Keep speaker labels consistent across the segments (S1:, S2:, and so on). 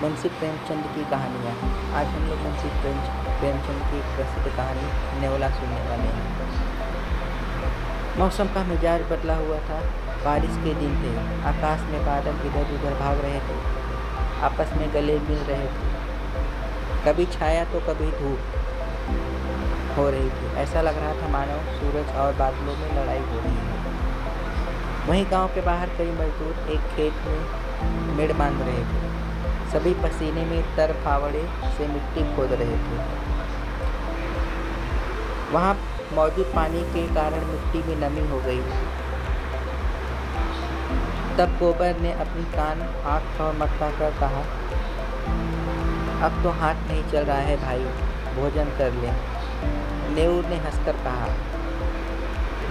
S1: मुंशी प्रेमचंद की कहानियाँ आज हम लोग मुंशी प्रेम प्रेमचंद की प्रसिद्ध कहानी, नेवला सुनने वाले हैं। मौसम का मिजाज बदला हुआ था। बारिश के दिन थे। आकाश में बादल इधर उधर भाग रहे थे। आपस में गले मिल रहे थे। कभी छाया तो कभी धूप हो रही थी। ऐसा लग रहा था मानो सूरज और बादलों में लड़ाई हो रही है। वहीं गाँव के बाहर कई मजदूर एक खेत में मेड़ बाँध रहे थे। सभी पसीने में तर फावड़े से मिट्टी खोद रहे थे। वहाँ मौजूद पानी के कारण मिट्टी में नमी हो गई। तब गोबर ने अपनी कान, आँख पर मटका कर कहा, अब तो हाथ नहीं चल रहा है भाई, भोजन कर ले। नेऊर ने हंसकर कहा,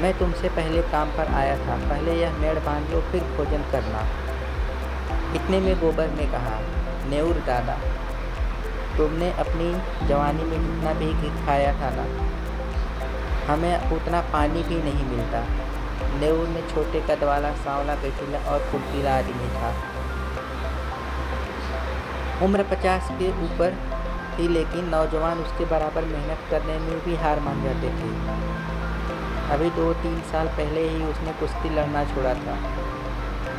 S1: मैं तुमसे पहले काम पर आया था, पहले यह मेड़ बाँध लो, फिर भोजन करना। इतने में गोबर ने कहा नेऊर दादा तुमने अपनी जवानी में जितना भी खाया था ना, हमें उतना पानी भी नहीं मिलता। नेऊर ने छोटे कद वाला सांवला गठीला और फुर्तीला आदमी था। उम्र पचास के ऊपर थी, लेकिन नौजवान उसके बराबर मेहनत करने में भी हार मान जाते थे। अभी दो तीन साल पहले ही उसने कुश्ती लड़ना छोड़ा था।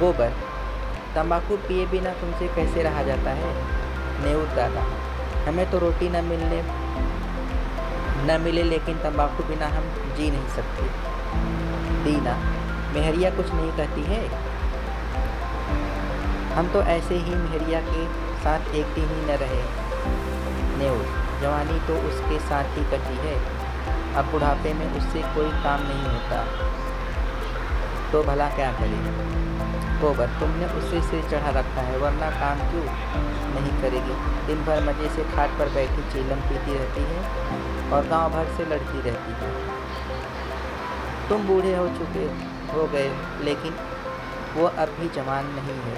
S1: गोबर तंबाकू पिए बिना तुमसे कैसे रहा जाता है? नेऊर दादा, हमें तो रोटी न मिलने, न मिले लेकिन तंबाकू बिना हम जी नहीं सकते। दीना, मेहरिया कुछ नहीं कहती है? हम तो ऐसे ही मेहरिया के साथ एक दिन ही न रहे। नेऊर, जवानी तो उसके साथ ही कटी है। अब बुढ़ापे में उससे कोई काम नहीं होता। तो भला क्या करें? गोबर तुमने उसे सिर चढ़ा रखा है, वरना काम क्यों नहीं करेगी? दिन भर मज़े से खाट पर बैठी चीलम पीती रहती है और गाँव भर से लड़ती रहती है। तुम बूढ़े हो चुके हो गए, लेकिन वो अब भी जवान नहीं है।